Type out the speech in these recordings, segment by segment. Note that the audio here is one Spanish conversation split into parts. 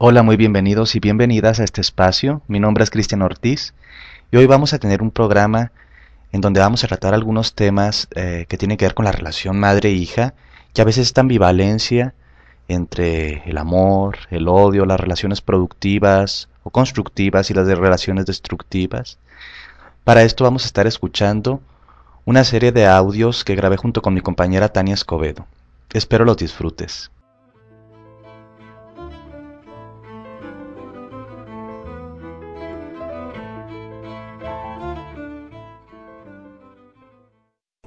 Hola, muy bienvenidos y bienvenidas a este espacio. Mi nombre es Cristian Ortiz y hoy vamos a tener un programa en donde vamos a tratar algunos temas eh, que tienen que ver con la relación madre-hija y a veces esta ambivalencia entre el amor, el odio, las relaciones productivas o constructivas y las relaciones destructivas. Para esto vamos a estar escuchando una serie de audios que grabé junto con mi compañera Tania Escobedo. Espero los disfrutes.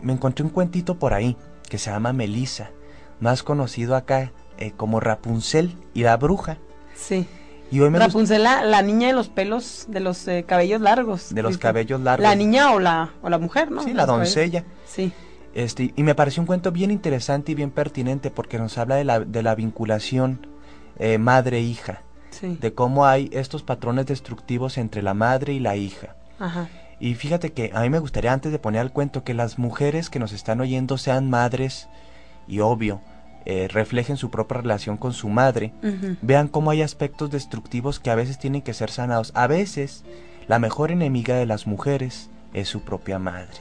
Me encontré un cuentito por ahí que se llama Melissa, más conocido acá eh, como Rapunzel y la bruja. Sí. Y hoy me Rapunzel, la, niña de los pelos, de los eh, cabellos largos. De los cabellos largos. La niña o la, o la mujer, ¿no? Sí, la doncella. Sí. Este, y me pareció un cuento bien interesante y bien pertinente porque nos habla de la, de la vinculación eh, madre-hija. Sí. De cómo hay estos patrones destructivos entre la madre y la hija. Ajá. Y fíjate que a mí me gustaría antes de poner al cuento que las mujeres que nos están oyendo sean madres y obvio, eh, reflejen su propia relación con su madre, vean cómo hay aspectos destructivos que a veces tienen que ser sanados. A veces la mejor enemiga de las mujeres es su propia madre.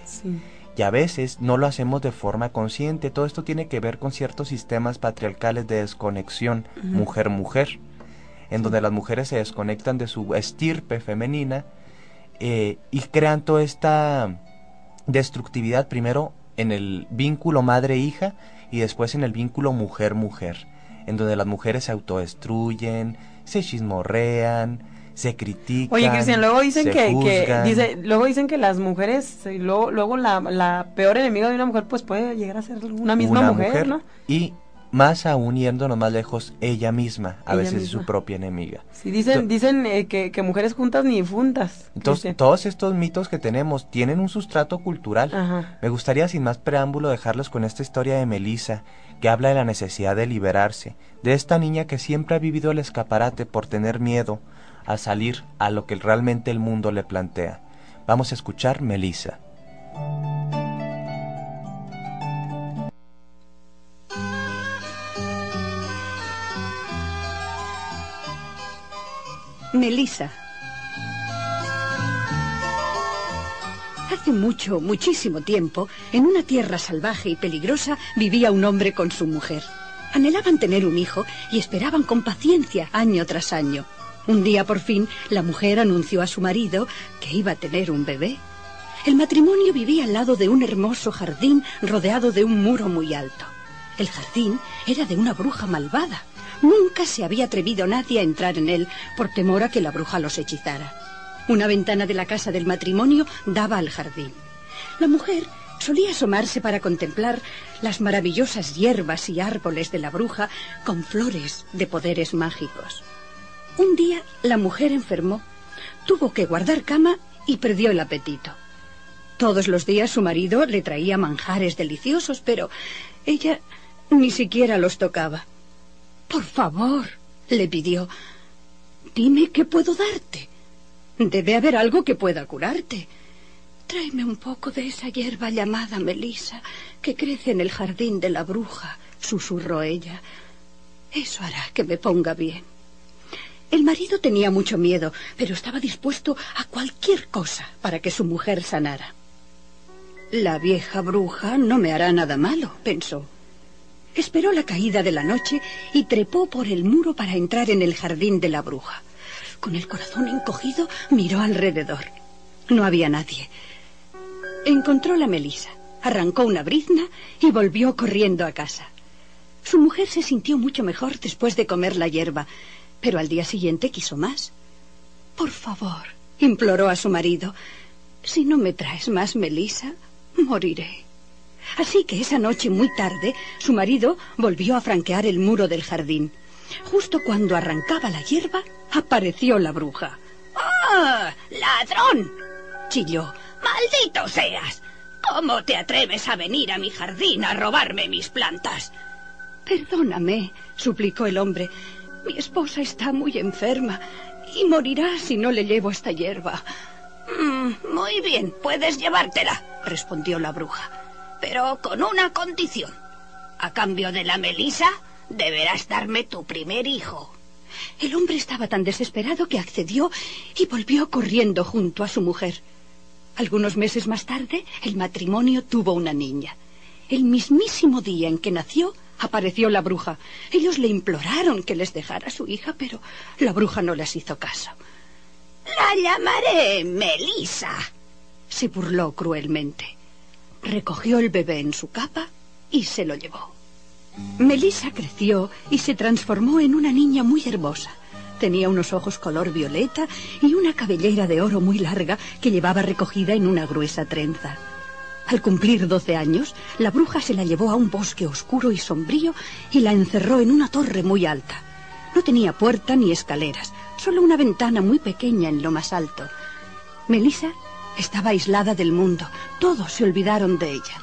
Y a veces no lo hacemos de forma consciente. Todo esto tiene que ver con ciertos sistemas patriarcales de desconexión mujer-mujer, en donde las mujeres se desconectan de su estirpe femenina eh, y crean toda esta destructividad primero en el vínculo madre-hija y después en el vínculo mujer-mujer, en donde las mujeres se autodestruyen, se chismorrean, se critican. Oye, Cristian, luego dicen que, dice, luego dicen que las mujeres, luego, luego la, la, peor enemiga de una mujer pues puede llegar a ser una misma mujer, ¿no? Y más aún yéndonos más lejos, ella misma, a veces es su propia enemiga. Sí, dicen, dicen eh, que, mujeres juntas ni juntas. Entonces, todos estos mitos que tenemos tienen un sustrato cultural. Me gustaría, sin más preámbulo, dejarlos con esta historia de Melissa, que habla de la necesidad de liberarse, de esta niña que siempre ha vivido el escaparate por tener miedo a salir a lo que realmente el mundo le plantea. Vamos a escuchar Melissa. Melissa. Hace mucho, muchísimo tiempo, en una tierra salvaje y peligrosa, vivía un hombre con su mujer. Anhelaban tener un hijo y esperaban con paciencia año tras año. Un día, por fin, la mujer anunció a su marido que iba a tener un bebé. El matrimonio vivía al lado de un hermoso jardín rodeado de un muro muy alto. El jardín era de una bruja malvada Nunca se había atrevido nadie a entrar en él por temor a que la bruja los hechizara. Una ventana de la casa del matrimonio daba al jardín. La mujer solía asomarse para contemplar las maravillosas hierbas y árboles de la bruja con flores de poderes mágicos. Un día la mujer enfermó, tuvo que guardar cama y perdió el apetito. Todos los días su marido le traía manjares deliciosos, pero ella ni siquiera los tocaba. Por favor, le pidió. Dime qué puedo darte. Debe haber algo que pueda curarte. Tráeme un poco de esa hierba llamada Melisa que crece en el jardín de la bruja, susurró ella. Eso hará que me ponga bien. El marido tenía mucho miedo, pero estaba dispuesto a cualquier cosa para que su mujer sanara. La vieja bruja no me hará nada malo, pensó. Esperó la caída de la noche y trepó por el muro para entrar en el jardín de la bruja. Con el corazón encogido miró alrededor. No había nadie. Encontró la melisa, arrancó una brizna y volvió corriendo a casa. Su mujer se sintió mucho mejor después de comer la hierba, pero al día siguiente quiso más. Por favor, imploró a su marido, Si no me traes más melisa, moriré. Así que esa noche muy tarde, su marido volvió a franquear el muro del jardín. Justo cuando arrancaba la hierba, apareció la bruja. ¡Ah! ¡Ladrón! chilló. ¡Maldito seas! ¿Cómo te atreves a venir a mi jardín a robarme mis plantas? Perdóname, suplicó el hombre. Mi esposa está muy enferma y morirá si no le llevo esta hierba. Mm, muy bien, puedes llevártela, respondió la bruja, pero con una condición. A cambio de la melisa, deberás darme tu primer hijo. El hombre estaba tan desesperado que accedió y volvió corriendo junto a su mujer. Algunos meses más tarde, el matrimonio tuvo una niña. El mismísimo día en que nació, apareció la bruja. Ellos le imploraron que les dejara su hija, pero la bruja no les hizo caso. La llamaré Melisa, se burló cruelmente. Recogió el bebé en su capa y se lo llevó. Melisa creció y se transformó en una niña muy hermosa. Tenía unos ojos color violeta y una cabellera de oro muy larga que llevaba recogida en una gruesa trenza. Al cumplir doce años, la bruja se la llevó a un bosque oscuro y sombrío y la encerró en una torre muy alta. No tenía puerta ni escaleras, solo una ventana muy pequeña en lo más alto. Melissa estaba aislada del mundo, todos se olvidaron de ella.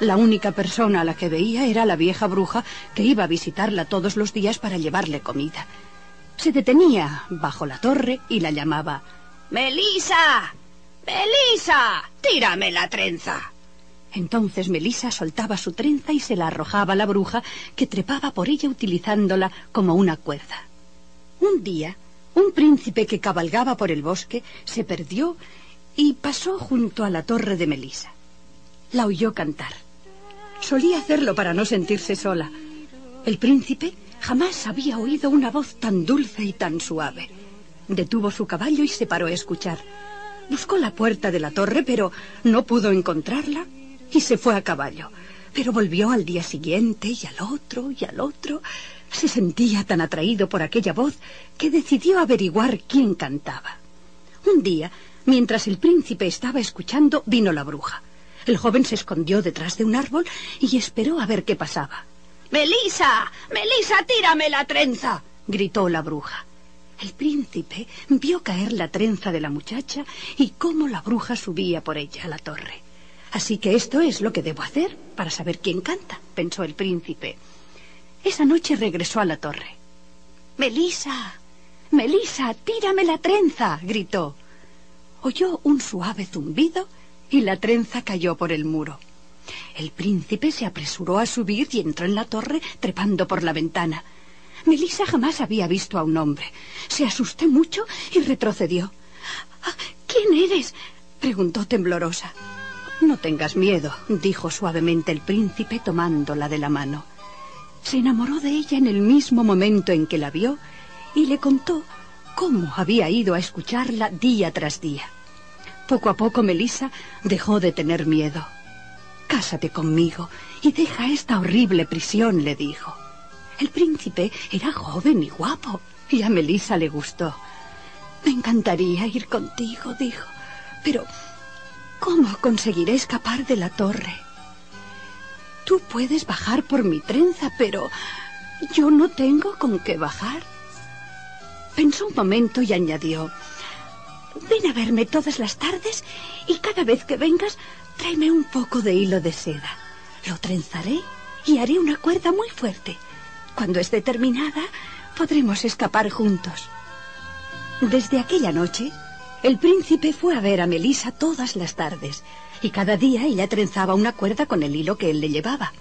La única persona a la que veía era la vieja bruja que iba a visitarla todos los días para llevarle comida. Se detenía bajo la torre y la llamaba Melisa. Melisa. Tírame la trenza. Entonces Melisa soltaba su trenza y se la arrojaba a la bruja, que trepaba por ella utilizándola como una cuerda. Un día, un príncipe que cabalgaba por el bosque se perdió y pasó junto a la torre de Melisa. La oyó cantar. Solía hacerlo para no sentirse sola. El príncipe jamás había oído una voz tan dulce y tan suave. Detuvo su caballo y se paró a escuchar. Buscó la puerta de la torre, pero no pudo encontrarla y se fue a caballo. Pero volvió al día siguiente y al otro y al otro. Se sentía tan atraído por aquella voz que decidió averiguar quién cantaba. Un día, mientras el príncipe estaba escuchando, vino la bruja. El joven se escondió detrás de un árbol y esperó a ver qué pasaba. Melisa, Melisa, tírame la trenza, gritó la bruja. El príncipe vio caer la trenza de la muchacha y cómo la bruja subía por ella a la torre. Así que esto es lo que debo hacer para saber quién canta, pensó el príncipe. Esa noche regresó a la torre. Melisa, Melisa, tírame la trenza, gritó. Oyó un suave zumbido y la trenza cayó por el muro. El príncipe se apresuró a subir y entró en la torre trepando por la ventana. Melisa jamás había visto a un hombre. Se asustó mucho y retrocedió. Ah, ¿Quién eres? preguntó temblorosa. No tengas miedo, dijo suavemente el príncipe tomándola de la mano. Se enamoró de ella en el mismo momento en que la vio y le contó cómo había ido a escucharla día tras día. Poco a poco Melisa dejó de tener miedo. Cásate conmigo y deja esta horrible prisión, le dijo. El príncipe era joven y guapo, y a Melisa le gustó. Me encantaría ir contigo, dijo, pero ¿Cómo conseguiré escapar de la torre? Tú puedes bajar por mi trenza, pero yo no tengo con qué bajar. Pensó un momento y añadió, ven a verme todas las tardes y cada vez que vengas tráeme un poco de hilo de seda. Lo trenzaré y haré una cuerda muy fuerte. Cuando esté terminada, podremos escapar juntos. Desde aquella noche, el príncipe fue a ver a Melisa todas las tardes, y cada día ella trenzaba una cuerda con el hilo que él le llevaba.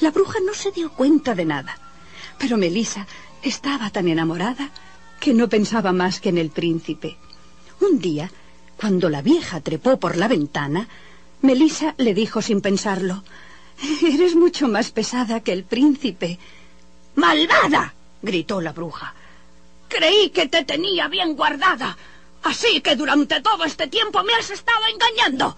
La bruja no se dio cuenta de nada, pero Melisa estaba tan enamorada que no pensaba más que en el príncipe. Un día, cuando la vieja trepó por la ventana, Melisa le dijo sin pensarlo, Eres mucho más pesada que el príncipe. ¡Malvada! gritó la bruja. Creí que te tenía bien guardada. Así que durante todo este tiempo me has estado engañando.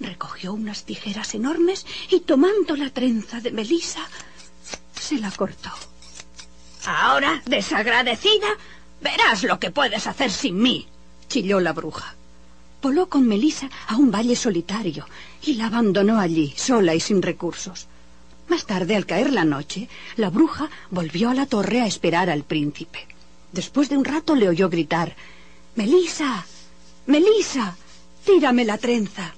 Recogió unas tijeras enormes y tomando la trenza de Melisa, se la cortó. Ahora, desagradecida, verás lo que puedes hacer sin mí, chilló la bruja. voló con Melisa a un valle solitario y la abandonó allí, sola y sin recursos. Más tarde, al caer la noche, la bruja volvió a la torre a esperar al príncipe. Después de un rato le oyó gritar Melisa. Melisa. tírame la trenza.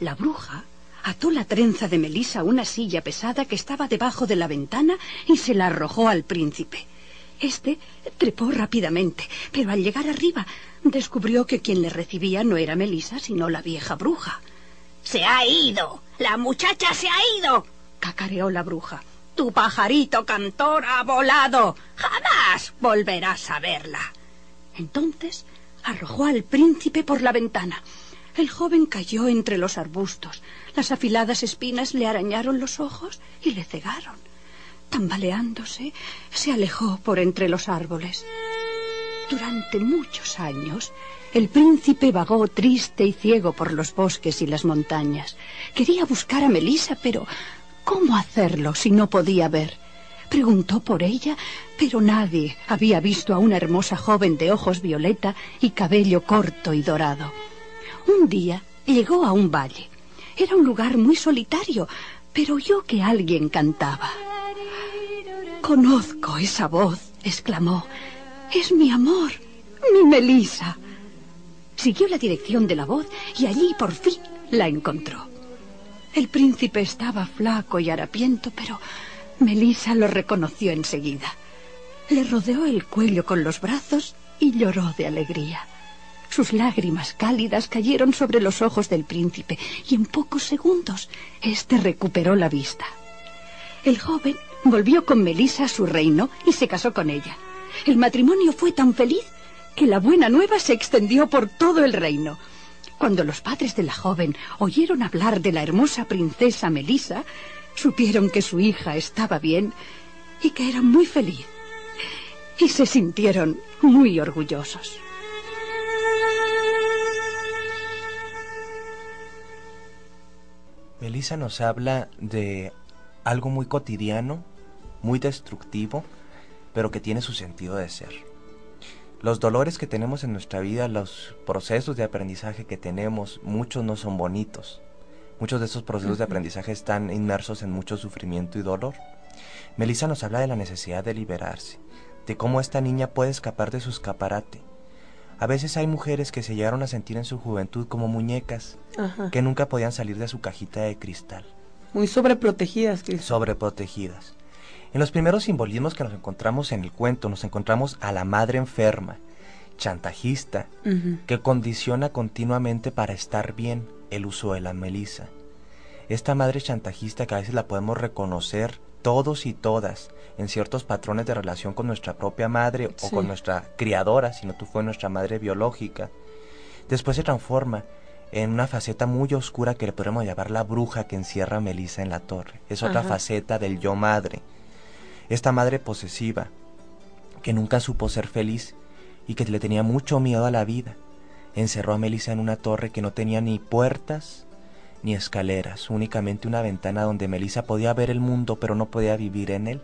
La bruja ató la trenza de Melisa a una silla pesada que estaba debajo de la ventana y se la arrojó al príncipe. Este trepó rápidamente, pero al llegar arriba descubrió que quien le recibía no era Melisa, sino la vieja bruja. Se ha ido. La muchacha se ha ido. cacareó la bruja. Tu pajarito cantor ha volado. Jamás volverás a verla. Entonces arrojó al príncipe por la ventana. El joven cayó entre los arbustos. Las afiladas espinas le arañaron los ojos y le cegaron. Tambaleándose, se alejó por entre los árboles. Durante muchos años, el príncipe vagó triste y ciego por los bosques y las montañas. Quería buscar a Melisa, pero ¿cómo hacerlo si no podía ver? Preguntó por ella, pero nadie había visto a una hermosa joven de ojos violeta y cabello corto y dorado. Un día llegó a un valle. Era un lugar muy solitario, pero oyó que alguien cantaba. Conozco esa voz, exclamó. Es mi amor, mi Melisa. Siguió la dirección de la voz y allí por fin la encontró. El príncipe estaba flaco y harapiento, pero Melisa lo reconoció enseguida. Le rodeó el cuello con los brazos y lloró de alegría. Sus lágrimas cálidas cayeron sobre los ojos del príncipe y en pocos segundos éste recuperó la vista. El joven Volvió con Melisa a su reino y se casó con ella. El matrimonio fue tan feliz que la buena nueva se extendió por todo el reino. Cuando los padres de la joven oyeron hablar de la hermosa princesa Melisa, supieron que su hija estaba bien y que era muy feliz. Y se sintieron muy orgullosos. Melisa nos habla de algo muy cotidiano muy destructivo, pero que tiene su sentido de ser. Los dolores que tenemos en nuestra vida, los procesos de aprendizaje que tenemos, muchos no son bonitos. Muchos de esos procesos de aprendizaje están inmersos en mucho sufrimiento y dolor. Melissa nos habla de la necesidad de liberarse, de cómo esta niña puede escapar de su escaparate. A veces hay mujeres que se llegaron a sentir en su juventud como muñecas, que nunca podían salir de su cajita de cristal. Muy sobreprotegidas. Sobreprotegidas. En los primeros simbolismos que nos encontramos en el cuento, nos encontramos a la madre enferma, chantajista, que condiciona continuamente para estar bien el uso de la melisa. Esta madre chantajista que a veces la podemos reconocer todos y todas en ciertos patrones de relación con nuestra propia madre o con nuestra criadora, si no tú fue nuestra madre biológica, después se transforma en una faceta muy oscura que le podemos llamar la bruja que encierra a Melisa en la torre. Es otra faceta del yo madre. Esta madre posesiva, que nunca supo ser feliz y que le tenía mucho miedo a la vida, encerró a Melissa en una torre que no tenía ni puertas ni escaleras, únicamente una ventana donde Melissa podía ver el mundo pero no podía vivir en él.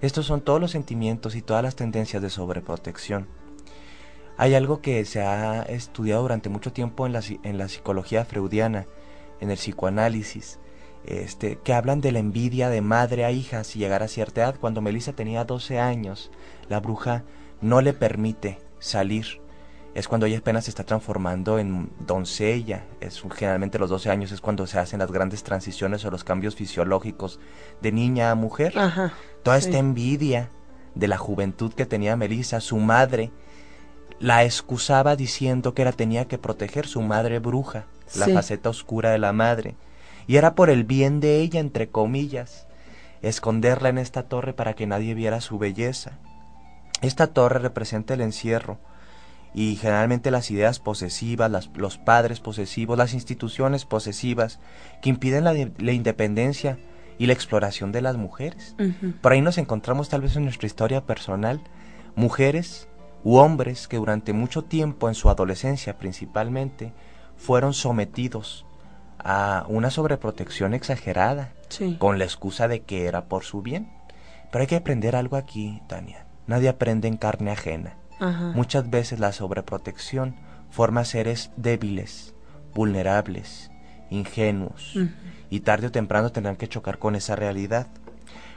Estos son todos los sentimientos y todas las tendencias de sobreprotección. Hay algo que se ha estudiado durante mucho tiempo en la, en la psicología freudiana, en el psicoanálisis, este, que hablan de la envidia de madre a hija si llegara a cierta edad. Cuando Melissa tenía 12 años, la bruja no le permite salir. Es cuando ella apenas se está transformando en doncella. Es, generalmente los 12 años es cuando se hacen las grandes transiciones o los cambios fisiológicos de niña a mujer. Toda esta envidia de la juventud que tenía Melissa, su madre, la excusaba diciendo que la tenía que proteger, su madre bruja, la faceta oscura de la madre y era por el bien de ella, entre comillas, esconderla en esta torre para que nadie viera su belleza. Esta torre representa el encierro y generalmente las ideas posesivas, los padres posesivos, las instituciones posesivas que impiden la, independencia y la exploración de las mujeres. Por ahí nos encontramos tal vez en nuestra historia personal mujeres u hombres que durante mucho tiempo en su adolescencia principalmente fueron sometidos a una sobreprotección exagerada, con la excusa de que era por su bien. Pero hay que aprender algo aquí, Tania. Nadie aprende en carne ajena. Muchas veces la sobreprotección forma seres débiles, vulnerables, ingenuos, y tarde o temprano tendrán que chocar con esa realidad.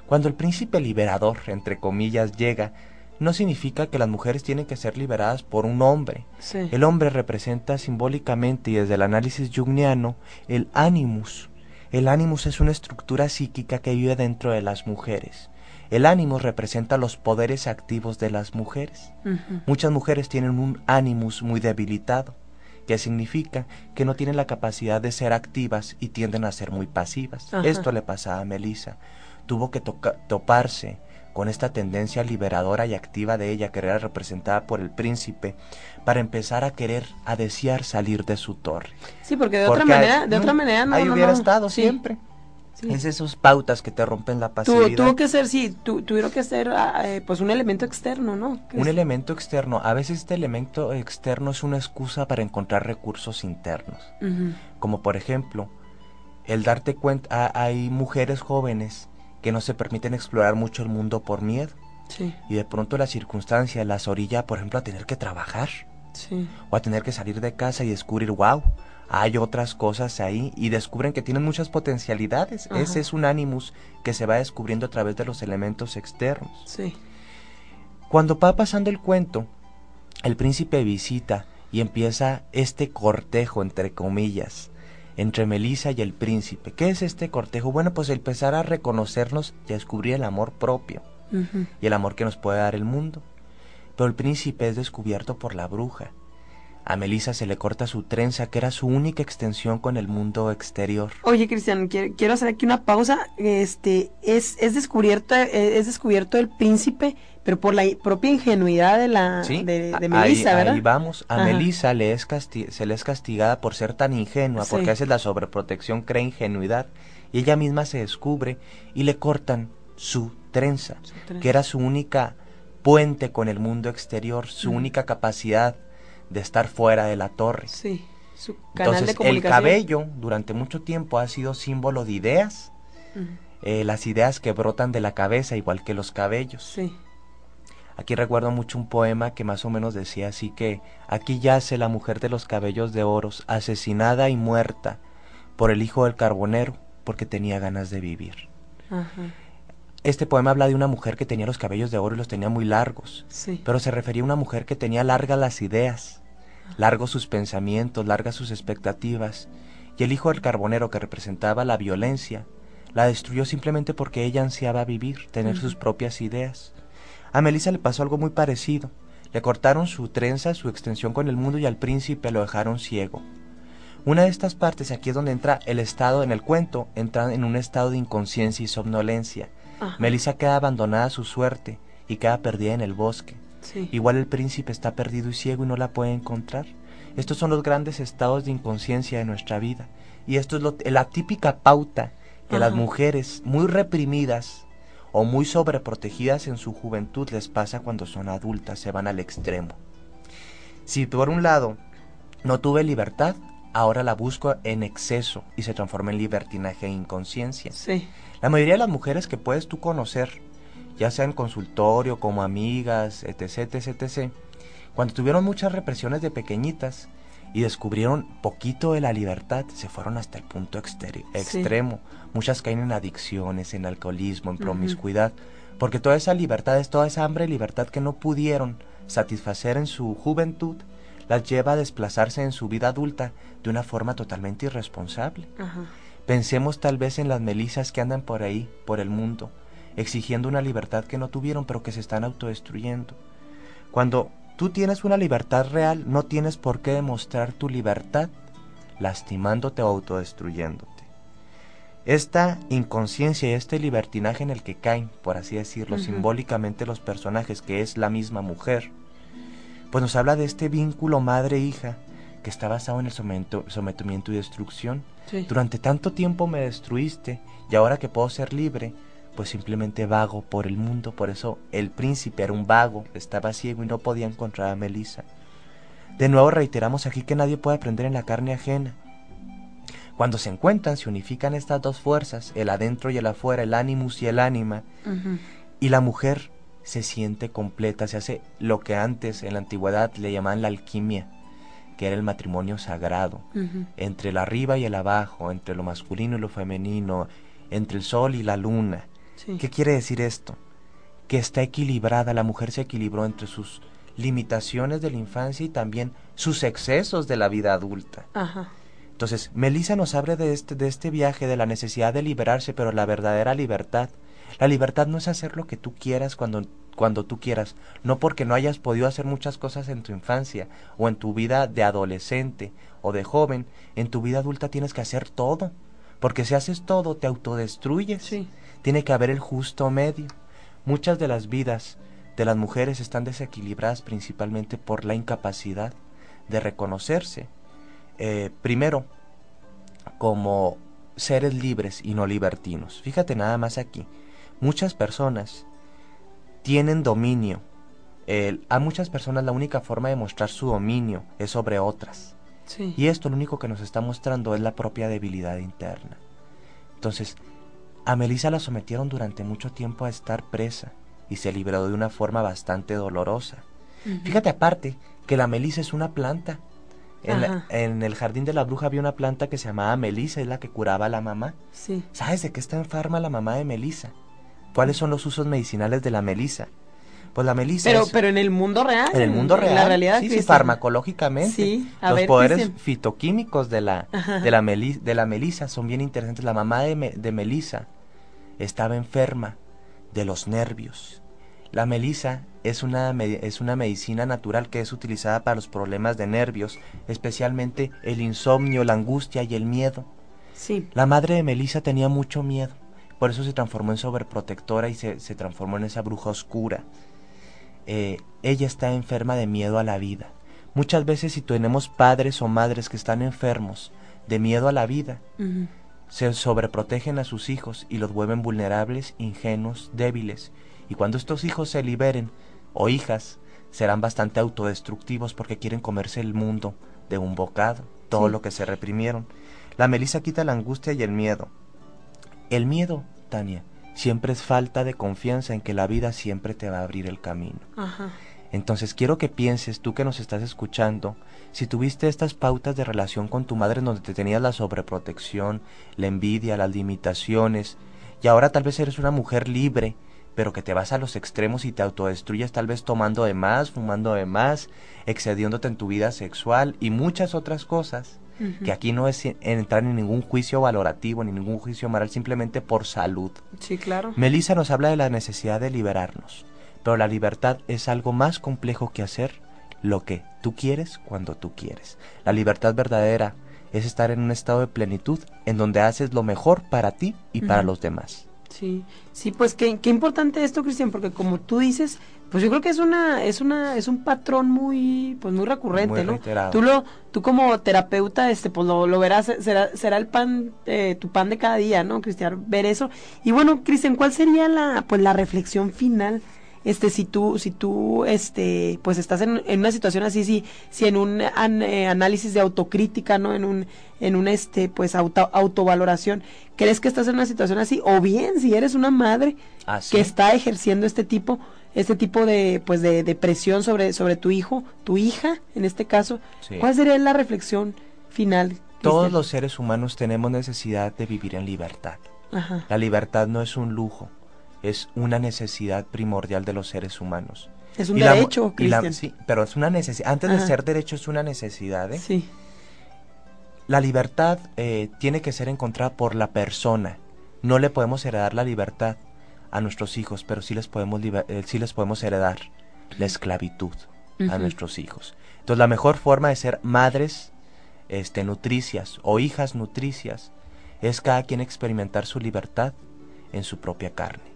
Cuando el príncipe liberador, entre comillas, llega, no significa que las mujeres tienen que ser liberadas por un hombre. El hombre representa simbólicamente y desde el análisis jungiano el animus. El animus es una estructura psíquica que vive dentro de las mujeres. El ánimo representa los poderes activos de las mujeres. Muchas mujeres tienen un animus muy debilitado, que significa que no tienen la capacidad de ser activas y tienden a ser muy pasivas. Esto le pasa a Melissa. Tuvo que toparse con esta tendencia liberadora y activa de ella que era representada por el príncipe, para empezar a querer, a desear salir de su torre. Sí, porque de otra manera, de otra manera no, ahí hubiera estado siempre. Es esas pautas que te rompen la pasividad. tuvo que ser, sí, tuvieron que ser ah, eh, pues un elemento externo, ¿no? Un elemento externo. A veces este elemento externo es una excusa para encontrar recursos internos. Como por ejemplo, el darte cuenta, hay mujeres jóvenes que no se permiten explorar mucho el mundo por miedo. Y de pronto la circunstancia las orilla, por ejemplo, a tener que trabajar. O a tener que salir de casa y descubrir, wow, hay otras cosas ahí y descubren que tienen muchas potencialidades. Ese es un animus que se va descubriendo a través de los elementos externos. Sí. Cuando va pasando el cuento, el príncipe visita y empieza este cortejo, entre comillas, entre Melisa y el príncipe. ¿Qué es este cortejo? Bueno, pues empezar a reconocernos y a descubrir el amor propio y el amor que nos puede dar el mundo. Pero el príncipe es descubierto por la bruja. A Melisa se le corta su trenza, que era su única extensión con el mundo exterior. Oye, Cristian, quiero, hacer aquí una pausa. Este, es, es descubierto, eh, es descubierto el príncipe pero por la propia ingenuidad de la de, Melissa, ¿verdad? Ahí vamos, a Melissa le es se le es castigada por ser tan ingenua, porque a veces la sobreprotección crea ingenuidad, y ella misma se descubre y le cortan su trenza, que era su única puente con el mundo exterior, su única capacidad de estar fuera de la torre. Sí, su canal Entonces, el cabello durante mucho tiempo ha sido símbolo de ideas, eh, las ideas que brotan de la cabeza, igual que los cabellos. Sí. Aquí recuerdo mucho un poema que más o menos decía así que aquí yace la mujer de los cabellos de oros, asesinada y muerta por el hijo del carbonero, porque tenía ganas de vivir. Este poema habla de una mujer que tenía los cabellos de oro y los tenía muy largos, pero se refería a una mujer que tenía largas las ideas, largos sus pensamientos, largas sus expectativas, y el hijo del carbonero que representaba la violencia, la destruyó simplemente porque ella ansiaba vivir, tener sus propias ideas. A Melissa le pasó algo muy parecido. Le cortaron su trenza, su extensión con el mundo y al príncipe lo dejaron ciego. Una de estas partes, aquí es donde entra el estado en el cuento, entra en un estado de inconsciencia y somnolencia. Melissa queda abandonada a su suerte y queda perdida en el bosque. Igual el príncipe está perdido y ciego y no la puede encontrar. Estos son los grandes estados de inconsciencia de nuestra vida. Y esto es la típica pauta que las mujeres muy reprimidas o muy sobreprotegidas en su juventud les pasa cuando son adultas, se van al extremo. Si por un lado no tuve libertad, ahora la busco en exceso y se transforma en libertinaje e inconsciencia. Sí. La mayoría de las mujeres que puedes tú conocer, ya sea en consultorio, como amigas, etc., etc., etc., cuando tuvieron muchas represiones de pequeñitas, y descubrieron poquito de la libertad, se fueron hasta el punto extremo. Muchas caen en adicciones, en alcoholismo, en promiscuidad, porque toda esa libertad es toda esa hambre y libertad que no pudieron satisfacer en su juventud, las lleva a desplazarse en su vida adulta de una forma totalmente irresponsable. Pensemos tal vez en las melisas que andan por ahí, por el mundo, exigiendo una libertad que no tuvieron, pero que se están autodestruyendo. Cuando Tú tienes una libertad real, no tienes por qué demostrar tu libertad lastimándote o autodestruyéndote. Esta inconsciencia y este libertinaje en el que caen, por así decirlo, simbólicamente los personajes, que es la misma mujer, pues nos habla de este vínculo madre-hija que está basado en el sometimiento y destrucción. Durante tanto tiempo me destruiste y ahora que puedo ser libre, pues simplemente vago por el mundo, por eso el príncipe era un vago, estaba ciego y no podía encontrar a Melissa. De nuevo reiteramos aquí que nadie puede aprender en la carne ajena. Cuando se encuentran, se unifican estas dos fuerzas, el adentro y el afuera, el animus y el ánima, y la mujer se siente completa, se hace lo que antes en la antigüedad le llamaban la alquimia, que era el matrimonio sagrado, entre el arriba y el abajo, entre lo masculino y lo femenino, entre el sol y la luna. ¿Qué quiere decir esto? Que está equilibrada, la mujer se equilibró entre sus limitaciones de la infancia y también sus excesos de la vida adulta. Entonces, Melissa nos habla de este, de este viaje, de la necesidad de liberarse, pero la verdadera libertad. La libertad no es hacer lo que tú quieras cuando, cuando tú quieras, no porque no hayas podido hacer muchas cosas en tu infancia o en tu vida de adolescente o de joven, en tu vida adulta tienes que hacer todo, porque si haces todo te autodestruyes. Tiene que haber el justo medio. Muchas de las vidas de las mujeres están desequilibradas principalmente por la incapacidad de reconocerse, eh, primero, como seres libres y no libertinos. Fíjate nada más aquí, muchas personas tienen dominio. a muchas personas la única forma de mostrar su dominio es sobre otras. Y esto lo único que nos está mostrando es la propia debilidad interna. Entonces, a Melissa la sometieron durante mucho tiempo a estar presa y se libró de una forma bastante dolorosa. Fíjate aparte que la melisa es una planta. En, el jardín de la bruja había una planta que se llamaba melisa, es la que curaba a la mamá. Sí. ¿Sabes de qué está enferma la mamá de melisa? ¿Cuáles son los usos medicinales de la melisa? Pues la melisa pero, pero en el mundo real. En el mundo real. En la realidad. Sí, sí, farmacológicamente. Sí, los poderes fitoquímicos de la, de, la de la melisa son bien interesantes. La mamá de, de melisa estaba enferma de los nervios. La melisa es una, es una medicina natural que es utilizada para los problemas de nervios, especialmente el insomnio, la angustia y el miedo. Sí. La madre de Melisa tenía mucho miedo, por eso se transformó en sobreprotectora y se, se transformó en esa bruja oscura. Eh, ella está enferma de miedo a la vida. Muchas veces si tenemos padres o madres que están enfermos de miedo a la vida, se sobreprotegen a sus hijos y los vuelven vulnerables, ingenuos, débiles. Y cuando estos hijos se liberen, o hijas, serán bastante autodestructivos porque quieren comerse el mundo de un bocado, todo lo que se reprimieron. La melisa quita la angustia y el miedo. El miedo, Tania, siempre es falta de confianza en que la vida siempre te va a abrir el camino. Entonces quiero que pienses, tú que nos estás escuchando, si tuviste estas pautas de relación con tu madre donde te tenías la sobreprotección, la envidia, las limitaciones, y ahora tal vez eres una mujer libre, pero que te vas a los extremos y te autodestruyes tal vez tomando de más, fumando de más, excediéndote en tu vida sexual y muchas otras cosas, que aquí no es entrar en ningún juicio valorativo ni ningún juicio moral, simplemente por salud. Sí, claro. Melissa nos habla de la necesidad de liberarnos, pero la libertad es algo más complejo que hacer lo que tú quieres cuando tú quieres. La libertad verdadera es estar en un estado de plenitud en donde haces lo mejor para ti y para los demás. Sí, sí, pues qué, qué importante esto, Cristian, porque como tú dices, pues yo creo que es una, es una, es un patrón muy, pues muy recurrente, ¿no? Tú lo, tú como terapeuta, este, pues lo, lo verás, será, será el pan, eh, tu pan de cada día, ¿no, Cristian? Ver eso. Y bueno, Cristian, ¿cuál sería la, pues la reflexión final este si tú si tú este pues estás en, una situación así si si en un eh, análisis de autocrítica no en un en un este pues auto, autovaloración crees que estás en una situación así o bien si eres una madre ¿Ah, que está ejerciendo este tipo este tipo de pues de, de, presión sobre sobre tu hijo tu hija en este caso cuál sería la reflexión final todos los seres humanos tenemos necesidad de vivir en libertad la libertad no es un lujo es una necesidad primordial de los seres humanos. Es un derecho, Cristian. Sí, pero es una necesidad. Antes de ser derecho es una necesidad, ¿eh? Sí. La libertad eh, tiene que ser encontrada por la persona. No le podemos heredar la libertad a nuestros hijos, pero sí les podemos, eh, sí les podemos heredar la esclavitud a nuestros hijos. Entonces la mejor forma de ser madres este, nutricias o hijas nutricias es cada quien experimentar su libertad en su propia carne.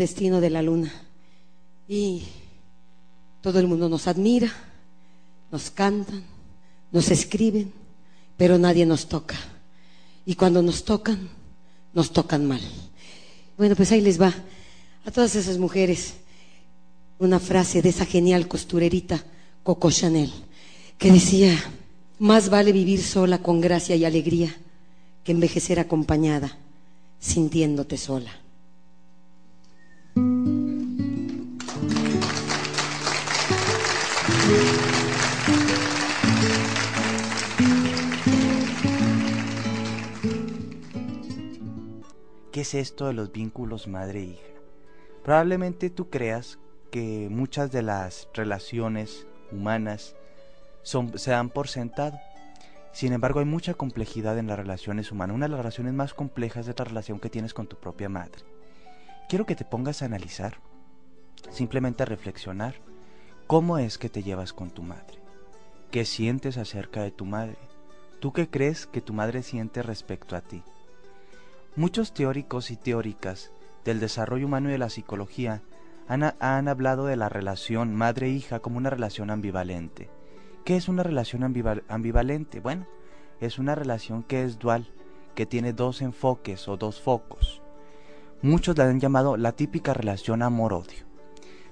Destino de la luna. Y todo el mundo nos admira, nos cantan, nos escriben, pero nadie nos toca. Y cuando nos tocan, nos tocan mal. Bueno, pues ahí les va a todas esas mujeres una frase de esa genial costurerita Coco Chanel, que decía, más vale vivir sola con gracia y alegría que envejecer acompañada, sintiéndote sola. ¿Qué es esto de los vínculos madre-hija? Probablemente tú creas que muchas de las relaciones humanas son, se dan por sentado. Sin embargo, hay mucha complejidad en las relaciones humanas. Una de las relaciones más complejas es la relación que tienes con tu propia madre. Quiero que te pongas a analizar, simplemente a reflexionar, cómo es que te llevas con tu madre. ¿Qué sientes acerca de tu madre? ¿Tú qué crees que tu madre siente respecto a ti? Muchos teóricos y teóricas del desarrollo humano y de la psicología han, han hablado de la relación madre-hija como una relación ambivalente. ¿Qué es una relación ambivalente? Bueno, es una relación que es dual, que tiene dos enfoques o dos focos. Muchos la han llamado la típica relación amor-odio.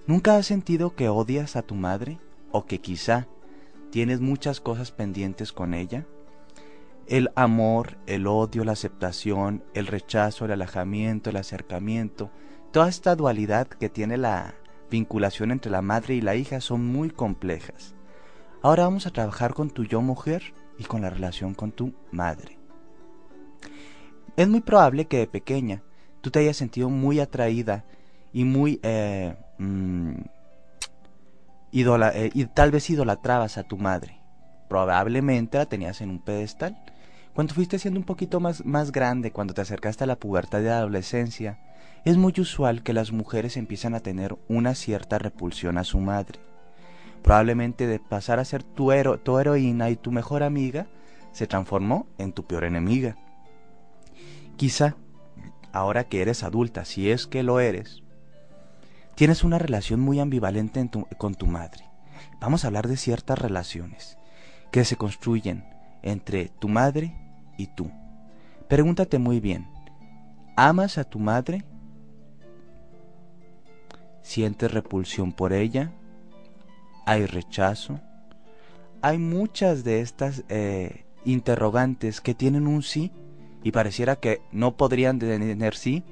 ¿Nunca has sentido que odias a tu madre? ¿O que quizá tienes muchas cosas pendientes con ella? El amor, el odio, la aceptación, el rechazo, el alejamiento, el acercamiento, toda esta dualidad que tiene la vinculación entre la madre y la hija son muy complejas. Ahora vamos a trabajar con tu yo mujer y con la relación con tu madre. Es muy probable que de pequeña tú te hayas sentido muy atraída y muy... Eh, mm, eh, y tal vez idolatrabas a tu madre. Probablemente la tenías en un pedestal cuando fuiste siendo un poquito más, más grande, cuando te acercaste a la pubertad de la adolescencia, es muy usual que las mujeres empiezan a tener una cierta repulsión a su madre. Probablemente de pasar a ser tu, tu heroína y tu mejor amiga, se transformó en tu peor enemiga. Quizá, ahora que eres adulta, si es que lo eres, tienes una relación muy ambivalente con tu madre. Vamos a hablar de ciertas relaciones que se construyen entre tu madre y tú. Pregúntate muy bien, ¿amas a tu madre? ¿Sientes repulsión por ella? ¿Hay rechazo? Hay muchas de estas eh, interrogantes que tienen un sí y pareciera que no podrían tener sí.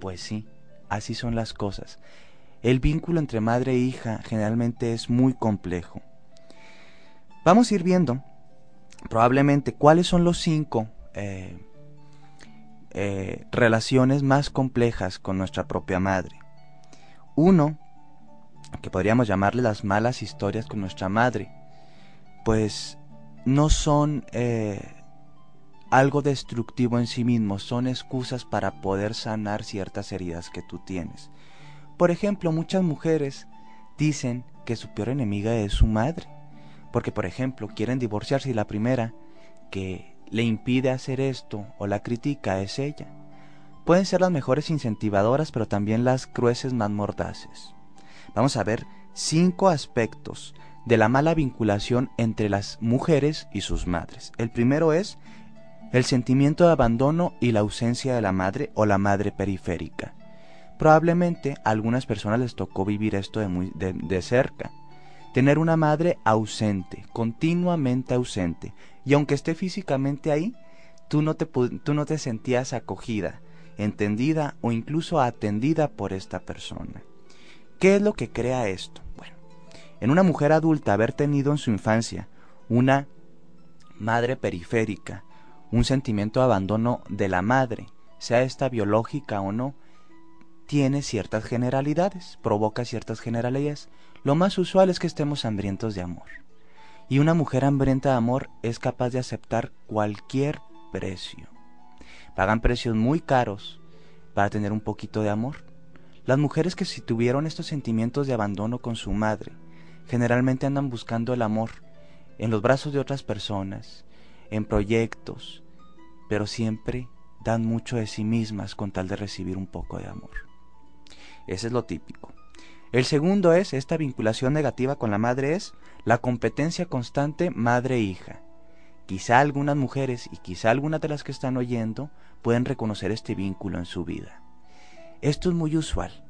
Pues sí, así son las cosas. El vínculo entre madre e hija generalmente es muy complejo. Vamos a ir viendo probablemente cuáles son los cinco eh, eh, relaciones más complejas con nuestra propia madre. Uno, que podríamos llamarle las malas historias con nuestra madre, pues no son eh, algo destructivo en sí mismos, son excusas para poder sanar ciertas heridas que tú tienes. Por ejemplo, muchas mujeres dicen que su peor enemiga es su madre porque, por ejemplo, quieren divorciarse y la primera que le impide hacer esto o la critica es ella. Pueden ser las mejores incentivadoras, pero también las crueces más mordaces. Vamos a ver cinco aspectos de la mala vinculación entre las mujeres y sus madres. El primero es el sentimiento de abandono y la ausencia de la madre o la madre periférica. Probablemente a algunas personas les tocó vivir esto de, muy, de cerca tener una madre ausente, continuamente ausente, y aunque esté físicamente ahí, tú no te, tú no te sentías acogida, entendida o incluso atendida por esta persona. ¿Qué es lo que crea esto? Bueno, en una mujer adulta haber tenido en su infancia una madre periférica, un sentimiento de abandono de la madre, sea esta biológica o no, tiene ciertas generalidades, provoca ciertas generalidades. Lo más usual es que estemos hambrientos de amor. Y una mujer hambrienta de amor es capaz de aceptar cualquier precio. Pagan precios muy caros para tener un poquito de amor. Las mujeres que si tuvieron estos sentimientos de abandono con su madre, generalmente andan buscando el amor en los brazos de otras personas, en proyectos, pero siempre dan mucho de sí mismas con tal de recibir un poco de amor. Ese es lo típico. El segundo es, esta vinculación negativa con la madre es la competencia constante madre-hija. Quizá algunas mujeres y quizá algunas de las que están oyendo pueden reconocer este vínculo en su vida. Esto es muy usual.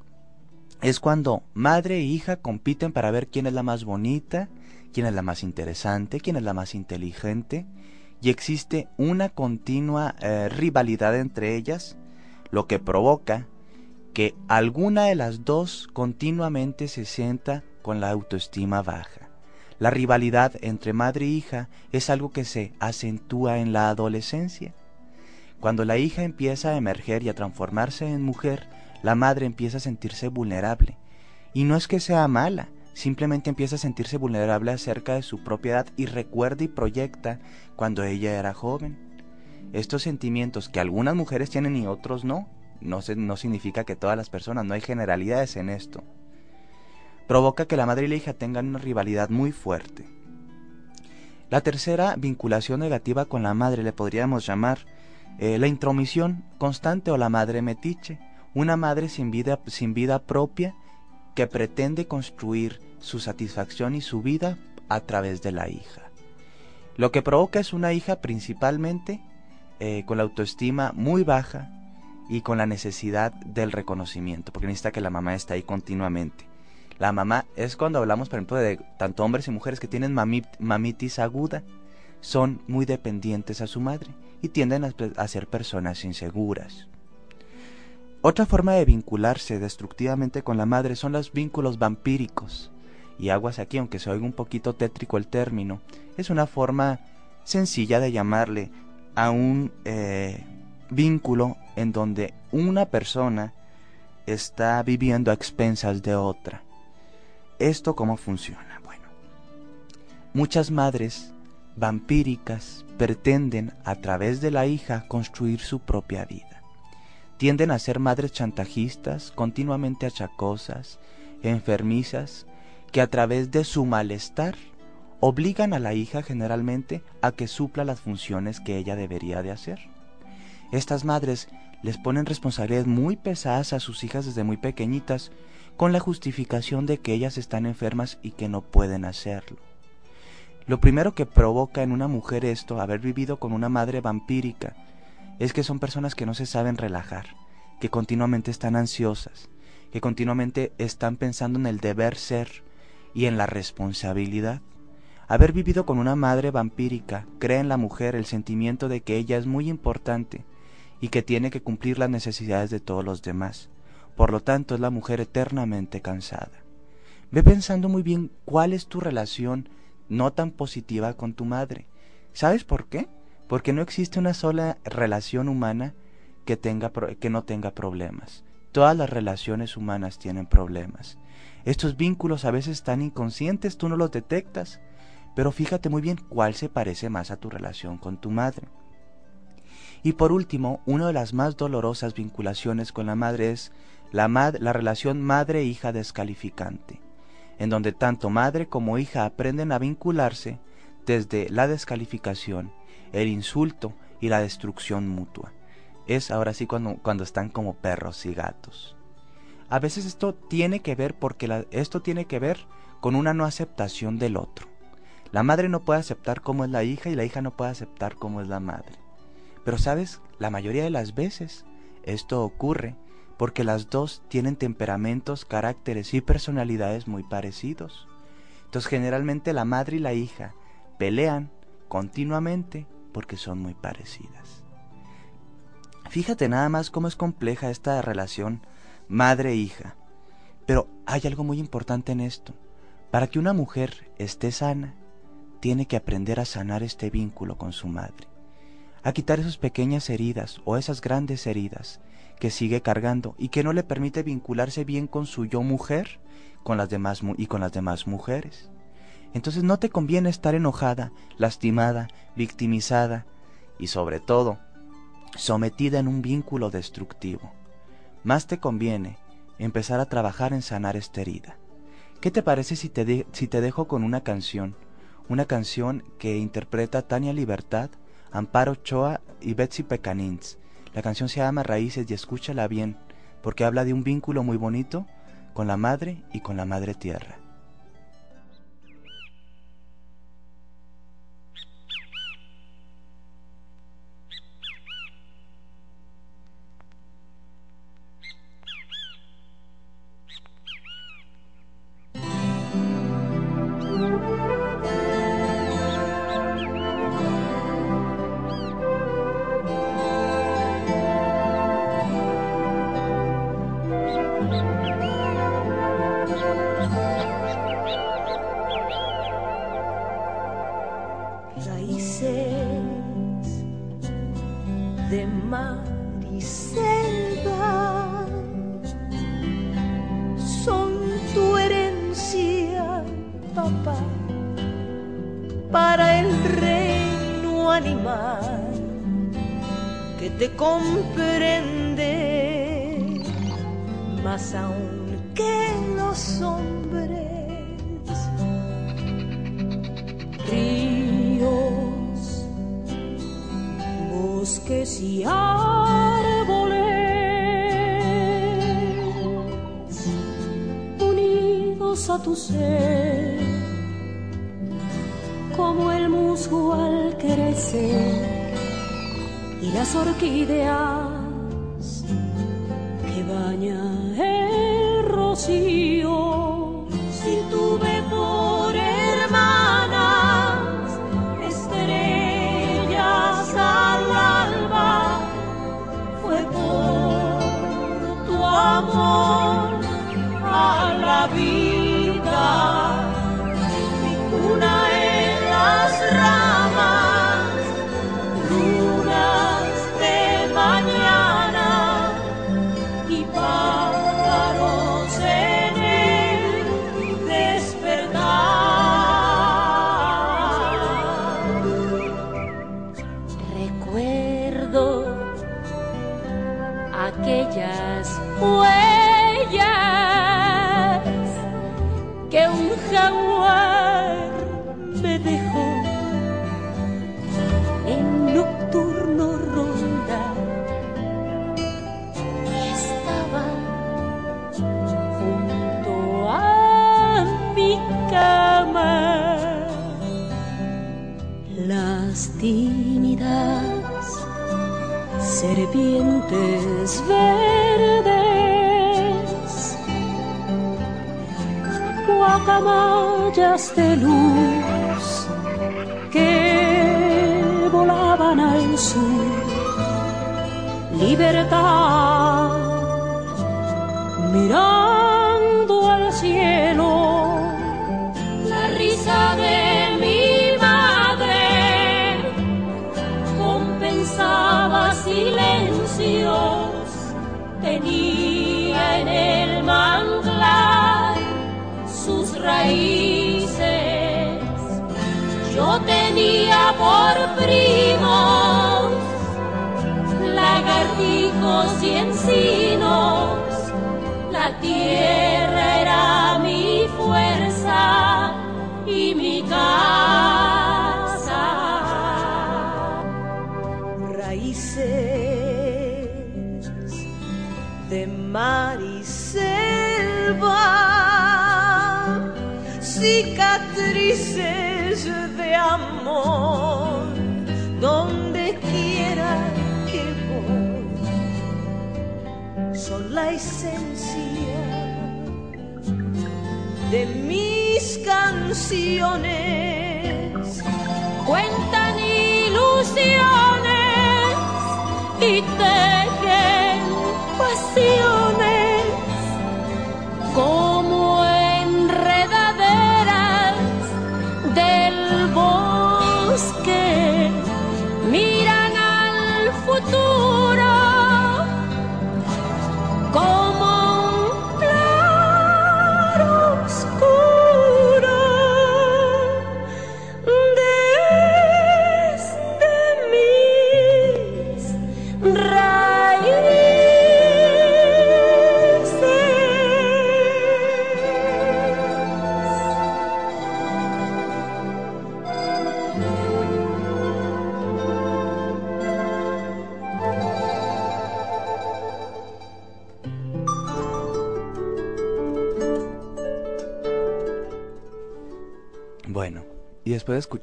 Es cuando madre e hija compiten para ver quién es la más bonita, quién es la más interesante, quién es la más inteligente, y existe una continua eh, rivalidad entre ellas, lo que provoca que alguna de las dos continuamente se sienta con la autoestima baja. La rivalidad entre madre e hija es algo que se acentúa en la adolescencia. Cuando la hija empieza a emerger y a transformarse en mujer, la madre empieza a sentirse vulnerable. Y no es que sea mala, simplemente empieza a sentirse vulnerable acerca de su propiedad y recuerda y proyecta cuando ella era joven. Estos sentimientos que algunas mujeres tienen y otros no, no, no significa que todas las personas, no hay generalidades en esto. Provoca que la madre y la hija tengan una rivalidad muy fuerte. La tercera vinculación negativa con la madre le podríamos llamar eh, la intromisión constante o la madre metiche, una madre sin vida, sin vida propia que pretende construir su satisfacción y su vida a través de la hija. Lo que provoca es una hija principalmente eh, con la autoestima muy baja y con la necesidad del reconocimiento, porque necesita que la mamá esté ahí continuamente. La mamá es cuando hablamos, por ejemplo, de tanto hombres y mujeres que tienen mamitis aguda, son muy dependientes a su madre y tienden a, ser personas inseguras. Otra forma de vincularse destructivamente con la madre son los vínculos vampíricos. Y aguas aquí, aunque se oiga un poquito tétrico el término, es una forma sencilla de llamarle a un eh, vínculo en donde una persona está viviendo a expensas de otra. ¿Esto cómo funciona? Bueno, muchas madres vampíricas pretenden a través de la hija construir su propia vida. Tienden a ser madres chantajistas, continuamente achacosas, enfermizas, que a través de su malestar obligan a la hija generalmente a que supla las funciones que ella debería de hacer. Estas madres les ponen responsabilidades muy pesadas a sus hijas desde muy pequeñitas con la justificación de que ellas están enfermas y que no pueden hacerlo. Lo primero que provoca en una mujer esto, haber vivido con una madre vampírica, es que son personas que no se saben relajar, que continuamente están ansiosas, que continuamente están pensando en el deber ser y en la responsabilidad. Haber vivido con una madre vampírica crea en la mujer el sentimiento de que ella es muy importante y que tiene que cumplir las necesidades de todos los demás. Por lo tanto, es la mujer eternamente cansada. Ve pensando muy bien cuál es tu relación no tan positiva con tu madre. ¿Sabes por qué? Porque no existe una sola relación humana que, tenga, que no tenga problemas. Todas las relaciones humanas tienen problemas. Estos vínculos a veces están inconscientes, tú no los detectas, pero fíjate muy bien cuál se parece más a tu relación con tu madre. Y por último, una de las más dolorosas vinculaciones con la madre es la, la relación madre-hija descalificante en donde tanto madre como hija aprenden a vincularse desde la descalificación, el insulto y la destrucción mutua. Es ahora sí cuando, cuando están como perros y gatos. A veces esto tiene que ver porque esto tiene que ver con una no aceptación del otro. La madre no puede aceptar cómo es la hija y la hija no puede aceptar cómo es la madre. Pero sabes, la mayoría de las veces esto ocurre porque las dos tienen temperamentos, caracteres y personalidades muy parecidos. Entonces generalmente la madre y la hija pelean continuamente porque son muy parecidas. Fíjate nada más cómo es compleja esta relación madre-hija. Pero hay algo muy importante en esto. Para que una mujer esté sana, tiene que aprender a sanar este vínculo con su madre, a quitar esas pequeñas heridas o esas grandes heridas que sigue cargando y que no le permite vincularse bien con su yo mujer con las demás y con las demás mujeres. Entonces no te conviene estar enojada, lastimada, victimizada y sobre todo sometida en un vínculo destructivo. Más te conviene empezar a trabajar en sanar esta herida. ¿Qué te parece si te, si te dejo con una canción? Una canción que interpreta Tania Libertad, Amparo Choa y Betsy Pecanins. La canción se llama Raíces y escúchala bien, porque habla de un vínculo muy bonito con la madre y con la madre tierra. comprende, más aún que los hombres. Ríos, bosques y árboles, unidos a tu ser, como el musgo al crecer las orquídeas. rayas de luz que volaban al sur. Libertad, mirando al cielo, la risa de mi madre compensaba silencios. Tenía en el manglar sus raíces de amor primos, lagartijos y encinos, la tierra era mi fuerza y mi casa. Raíces de mar y selva, cicatrices la esencia de mis canciones. Cuentan ilusiones y tejen pasión.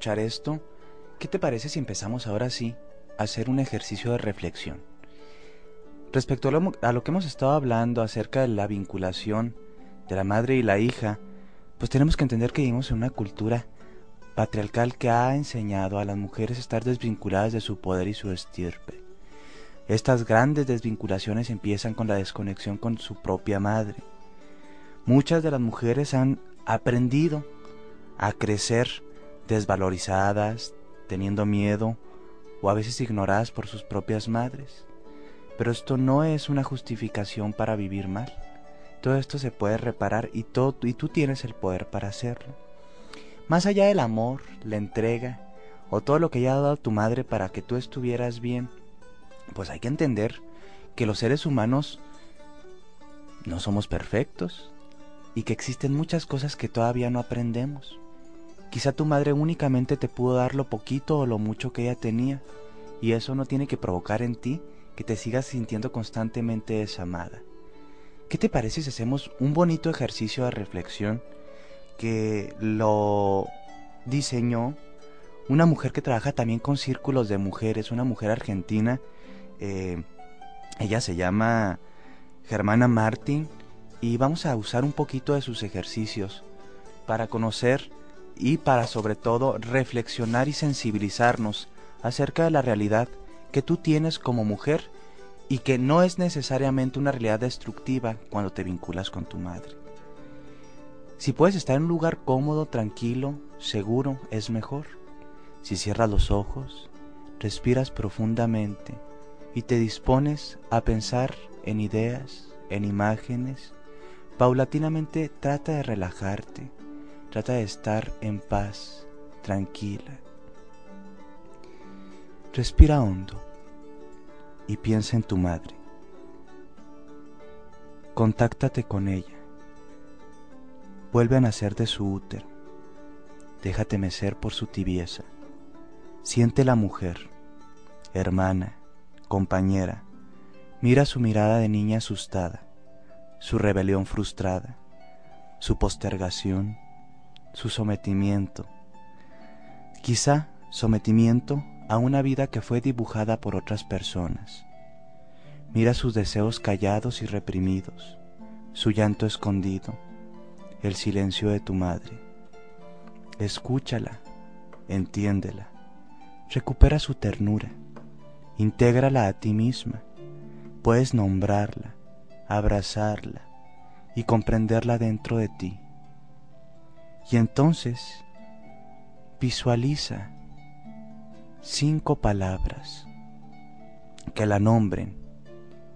Esto, ¿qué te parece si empezamos ahora sí a hacer un ejercicio de reflexión? Respecto a lo, que hemos estado hablando acerca de la vinculación de la madre y la hija, pues tenemos que entender que vivimos en una cultura patriarcal que ha enseñado a las mujeres a estar desvinculadas de su poder y su estirpe. Estas grandes desvinculaciones empiezan con la desconexión con su propia madre. Muchas de las mujeres han aprendido a crecer desvalorizadas, teniendo miedo o a veces ignoradas por sus propias madres. Pero esto no es una justificación para vivir mal. Todo esto se puede reparar y, tú tienes el poder para hacerlo. Más allá del amor, la entrega o todo lo que haya dado tu madre para que tú estuvieras bien, pues hay que entender que los seres humanos no somos perfectos y que existen muchas cosas que todavía no aprendemos. Quizá tu madre únicamente te pudo dar lo poquito o lo mucho que ella tenía, y eso no tiene que provocar en ti que te sigas sintiendo constantemente desamada. ¿Qué te parece si hacemos un bonito ejercicio de reflexión que lo diseñó una mujer que trabaja también con círculos de mujeres, una mujer argentina? Eh, ella se llama Germana Martin y vamos a usar un poquito de sus ejercicios para conocer y para sobre todo reflexionar y sensibilizarnos acerca de la realidad que tú tienes como mujer y que no es necesariamente una realidad destructiva cuando te vinculas con tu madre. Si puedes estar en un lugar cómodo, tranquilo, seguro, es mejor. Si cierras los ojos, respiras profundamente y te dispones a pensar en ideas, en imágenes, paulatinamente trata de relajarte Trata de estar en paz, tranquila. Respira hondo y piensa en tu madre. Contáctate con ella. Vuelve a nacer de su útero. Déjate mecer por su tibieza. Siente la mujer, hermana, compañera. Mira su mirada de niña asustada, su rebelión frustrada, su postergación, su sometimiento. Quizá sometimiento a una vida que fue dibujada por otras personas. Mira sus deseos callados y reprimidos, su llanto escondido, el silencio de tu madre. Escúchala, entiéndela, recupera su ternura, intégrala a ti misma. Puedes nombrarla, abrazarla y comprenderla dentro de ti. Y entonces visualiza cinco palabras que la nombren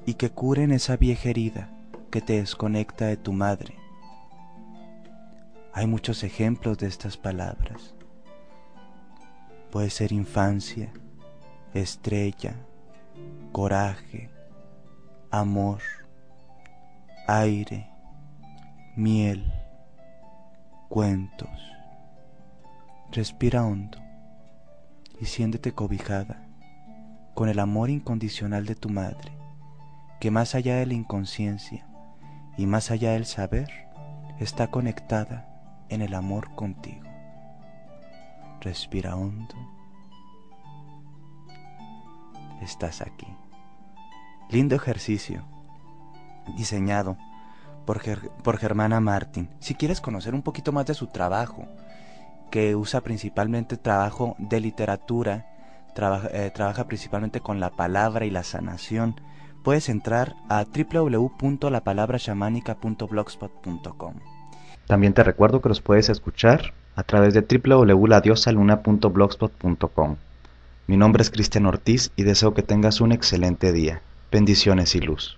y que curen esa vieja herida que te desconecta de tu madre. Hay muchos ejemplos de estas palabras. Puede ser infancia, estrella, coraje, amor, aire, miel cuentos. Respira hondo y siéntete cobijada con el amor incondicional de tu madre, que más allá de la inconsciencia y más allá del saber, está conectada en el amor contigo. Respira hondo. Estás aquí. Lindo ejercicio, diseñado por, Germana Martin. Si quieres conocer un poquito más de su trabajo, que usa principalmente trabajo de literatura, eh, trabaja principalmente con la palabra y la sanación, puedes entrar a www.lapalabrashamanica.blogspot.com. También te recuerdo que los puedes escuchar a través de www.ladiosaluna.blogspot.com. Mi nombre es Cristian Ortiz y deseo que tengas un excelente día. Bendiciones y luz.